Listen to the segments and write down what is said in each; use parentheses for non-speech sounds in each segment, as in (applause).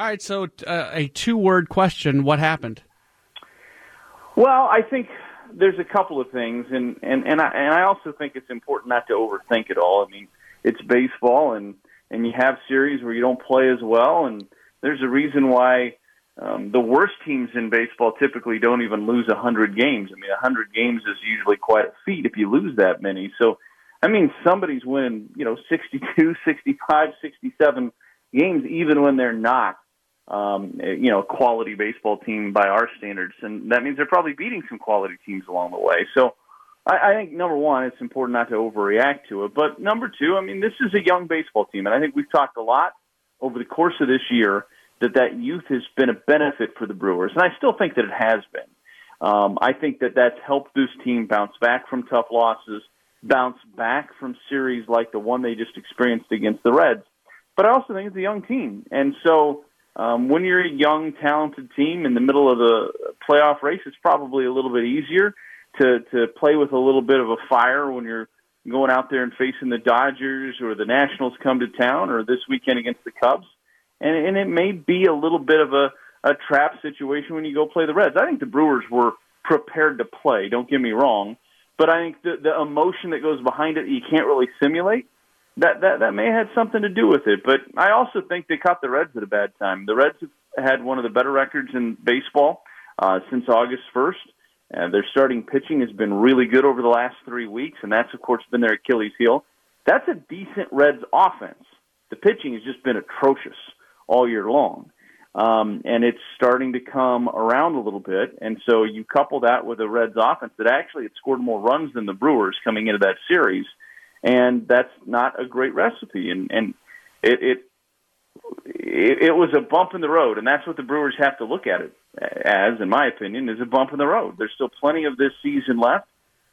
All right, so uh, a two-word question: What happened? Well, I think there's a couple of things, and and and I, and I also think it's important not to overthink it all. I mean, it's baseball, and and you have series where you don't play as well, and there's a reason why um, the worst teams in baseball typically don't even lose a hundred games. I mean, a hundred games is usually quite a feat if you lose that many. So, I mean, somebody's winning, you know, 62, 65, 67 games, even when they're not, um, you know, quality baseball team by our standards, and that means they're probably beating some quality teams along the way. So, I, I think number one, it's important not to overreact to it. But number two, I mean, this is a young baseball team, and I think we've talked a lot over the course of this year that that youth has been a benefit for the Brewers, and I still think that it has been. Um, I think that that's helped this team bounce back from tough losses, bounce back from series like the one they just experienced against the Reds. But I also think it's a young team, and so um, when you're a young, talented team in the middle of the playoff race, it's probably a little bit easier to to play with a little bit of a fire when you're going out there and facing the Dodgers or the Nationals come to town or this weekend against the Cubs and and it may be a little bit of a a trap situation when you go play the Reds. I think the Brewers were prepared to play. Don't get me wrong, but I think the the emotion that goes behind it you can't really simulate. That that that may have had something to do with it. But I also think they caught the Reds at a bad time. The Reds have had one of the better records in baseball uh, since August first. Uh, their starting pitching has been really good over the last three weeks, and that's of course been their Achilles heel. That's a decent Reds offense. The pitching has just been atrocious all year long. Um, and it's starting to come around a little bit. And so you couple that with a Reds offense that actually had scored more runs than the Brewers coming into that series, and that's not a great recipe. And and it it it, was a bump in the road, and that's what the Brewers have to look at it as, in my opinion, is a bump in the road. There's still plenty of this season left.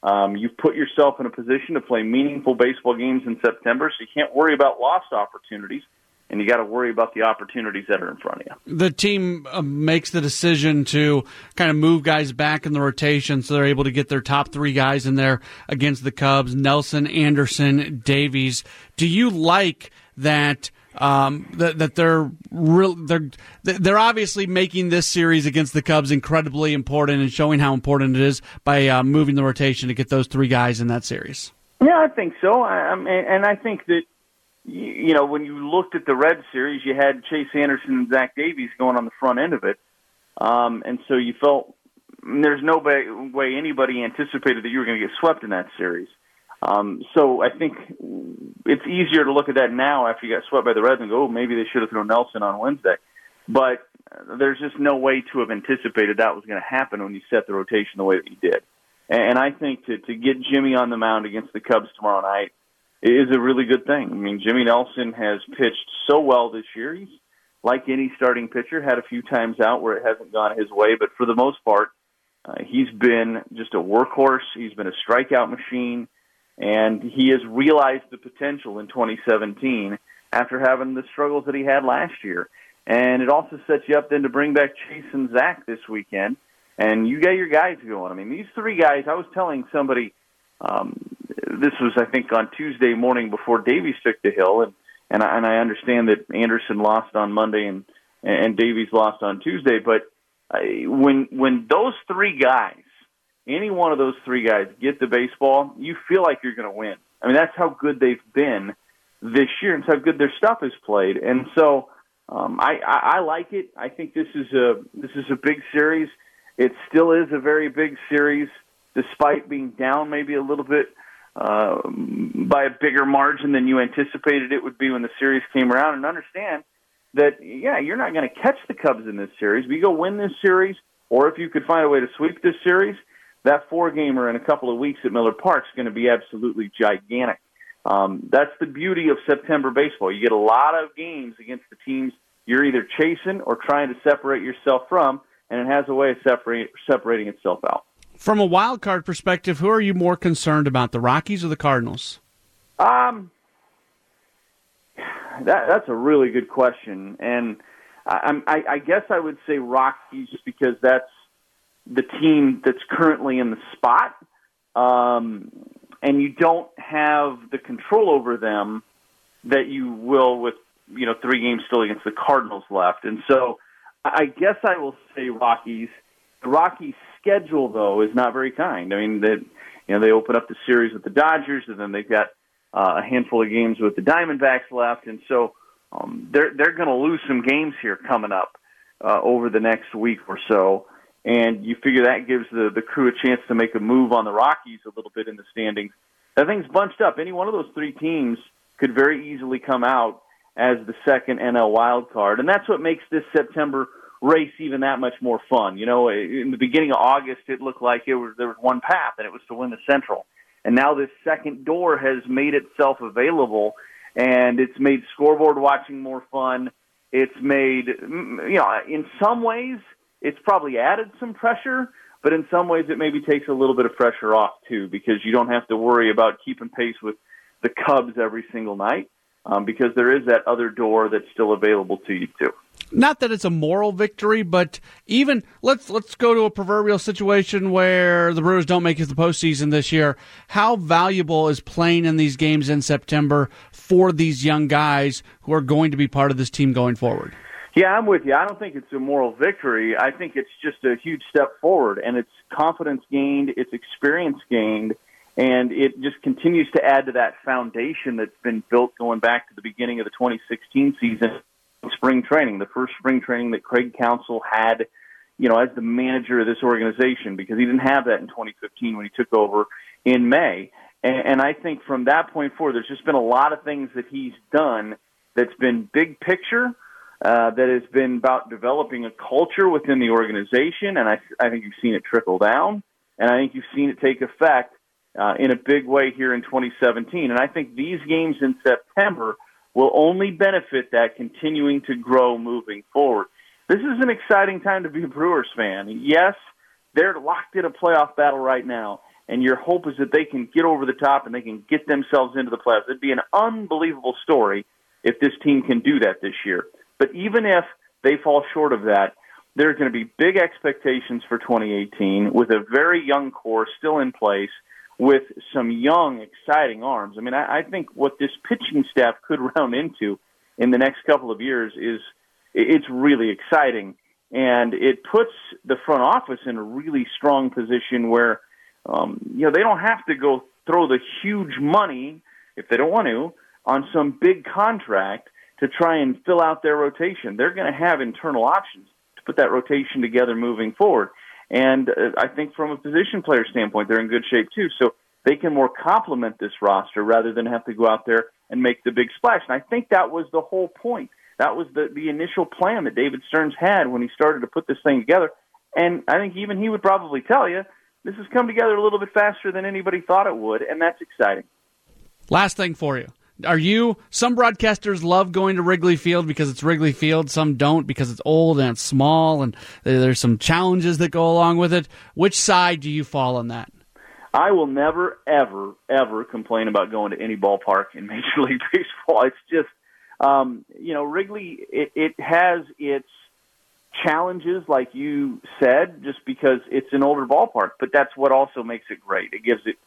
Um, you've put yourself in a position to play meaningful baseball games in September, so you can't worry about lost opportunities and you got to worry about the opportunities that are in front of you. The team uh, makes the decision to kind of move guys back in the rotation so they're able to get their top three guys in there against the Cubs Nelson, Anderson, Davies. Do you like that? Um, that, that they're real, they're they're obviously making this series against the Cubs incredibly important and showing how important it is by uh, moving the rotation to get those three guys in that series. Yeah, I think so. I, and I think that you know, when you looked at the Red Series, you had Chase Anderson and Zach Davies going on the front end of it, um, and so you felt there's no way anybody anticipated that you were going to get swept in that series. Um, so I think it's easier to look at that now after you got swept by the Reds and go, oh, maybe they should have thrown Nelson on Wednesday. But there's just no way to have anticipated that was going to happen when you set the rotation the way that you did. And I think to to get Jimmy on the mound against the Cubs tomorrow night is a really good thing. I mean, Jimmy Nelson has pitched so well this year. He's like any starting pitcher, had a few times out where it hasn't gone his way, but for the most part, uh, he's been just a workhorse. He's been a strikeout machine, and he has realized the potential in 2017 after having the struggles that he had last year. And it also sets you up then to bring back Chase and Zach this weekend, and you got your guys going. I mean, these three guys. I was telling somebody um, this was, I think, on Tuesday morning before Davies took the hill, and and I, and I understand that Anderson lost on Monday and and Davies lost on Tuesday. But I, when when those three guys, any one of those three guys, get the baseball, you feel like you're going to win. I mean, that's how good they've been this year, and how good their stuff is played. And so, um, I, I I like it. I think this is a this is a big series. It still is a very big series, despite being down maybe a little bit uh, by a bigger margin than you anticipated it would be when the series came around. And understand that, yeah, you're not going to catch the Cubs in this series. You go win this series, or if you could find a way to sweep this series, that four gamer in a couple of weeks at Miller Park is going to be absolutely gigantic. Um, that's the beauty of September baseball. You get a lot of games against the teams you're either chasing or trying to separate yourself from, and it has a way of separate, separating itself out. From a wild card perspective, who are you more concerned about, the Rockies or the Cardinals? Um, that, that's a really good question, and I, I, I guess I would say Rockies because that's the team that's currently in the spot, um, and you don't have the control over them that you will with you know three games still against the Cardinals left, and so I guess I will say Rockies. The Rockies' schedule though is not very kind. I mean that you know they open up the series with the Dodgers, and then they've got uh, a handful of games with the Diamondbacks left, and so um, they're they're going to lose some games here coming up uh, over the next week or so. And you figure that gives the the crew a chance to make a move on the Rockies a little bit in the standings. That thing's bunched up. Any one of those three teams could very easily come out as the second NL wild card, and that's what makes this September race even that much more fun. You know, in the beginning of August, it looked like it was there was one path, and it was to win the Central. And now this second door has made itself available, and it's made scoreboard watching more fun. It's made, you know, in some ways, it's probably added some pressure, but in some ways, it maybe takes a little bit of pressure off too, because you don't have to worry about keeping pace with the Cubs every single night, um, because there is that other door that's still available to you too not that it's a moral victory, but even let's let's go to a proverbial situation where the Brewers don't make it to the postseason this year. How valuable is playing in these games in September for these young guys who are going to be part of this team going forward? Yeah, I'm with you. I don't think it's a moral victory. I think it's just a huge step forward, and it's confidence gained, it's experience gained, and it just continues to add to that foundation that's been built going back to the beginning of the 2016 season spring training, the first spring training that Craig Counsell had, you know, as the manager of this organization, because he didn't have that in 2015 when he took over in May. And, and I think from that point forward, there's just been a lot of things that he's done that's been big picture, uh, that has been about developing a culture within the organization, and I, I think you've seen it trickle down, and I think you've seen it take effect uh, in a big way here in 2017. And I think these games in September will only benefit that continuing to grow moving forward. This is an exciting time to be a Brewers fan. Yes, they're locked in a playoff battle right now, and your hope is that they can get over the top and they can get themselves into the playoffs. It'd be an unbelievable story if this team can do that this year. But even if they fall short of that, there's going to be big expectations for 2018 with a very young core still in place with some young, exciting arms. I mean, I, I think what this pitching staff could (laughs) round into in the next couple of years is it's really exciting, and it puts the front office in a really strong position where um, you know they don't have to go throw the huge money if they don't want to on some big contract to try and fill out their rotation. They're going to have internal options to put that rotation together moving forward. And uh, I think from a position player standpoint, they're in good shape too. So they can more complement this roster rather than have to go out there and make the big splash. And I think that was the whole point. That was the, the initial plan that David Stearns had when he started to put this thing together. And I think even he would probably tell you this has come together a little bit faster than anybody thought it would, and that's exciting. Last thing for you. Are you some broadcasters love going to Wrigley Field because it's Wrigley Field, some don't because it's old and it's small and there's some challenges that go along with it. Which side do you fall on that? I will never, ever, ever complain about going to any ballpark in (laughs) Major League Baseball. It's just, um, you know, Wrigley. It, it has its challenges, like you said, just because it's an older ballpark. But that's what also makes it great. It gives it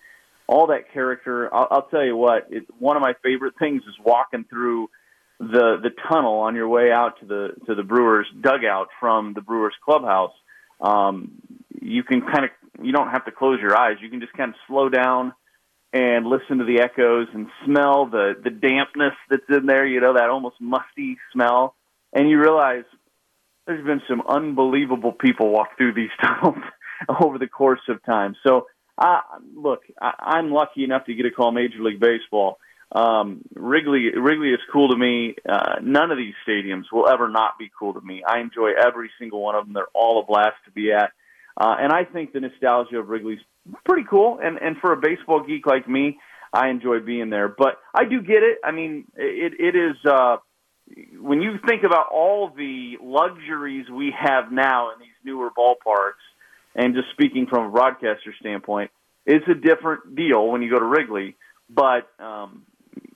all that character. I'll, I'll tell you what. It, one of my favorite things is walking through the the tunnel on your way out to the to the Brewers dugout from the Brewers clubhouse. Um, you can kind of you don't have to close your eyes. You can just kind of slow down and listen to the echoes and smell the the dampness that's in there. You know that almost musty smell, and you realize there's been some unbelievable people walk through these (laughs) tunnels over the course of time. So uh, look, I, I'm lucky enough to get a call Major League Baseball. Um, Wrigley, Wrigley is cool to me. Uh, none of these stadiums will ever not be cool to me. I enjoy every single one of them. They're all a blast to be at. Uh, and I think the nostalgia of Wrigley's pretty cool. And, and for a baseball geek like me, I enjoy being there. But I do get it. I mean, it, it is, uh, when you think about all the luxuries we have now in these newer ballparks, and just speaking from a broadcaster standpoint, it's a different deal when you go to Wrigley. But um,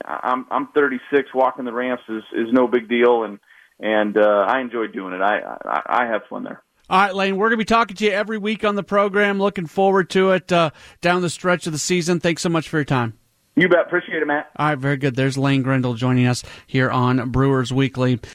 I'm I'm 36. Walking the ramps is is no big deal, and and uh, I enjoy doing it. I, I I have fun there. All right, Lane, we're going to be talking to you every week on the program. Looking forward to it uh, down the stretch of the season. Thanks so much for your time. You bet. Appreciate it, Matt. All right, very good. There's Lane Grindle joining us here on Brewers Weekly.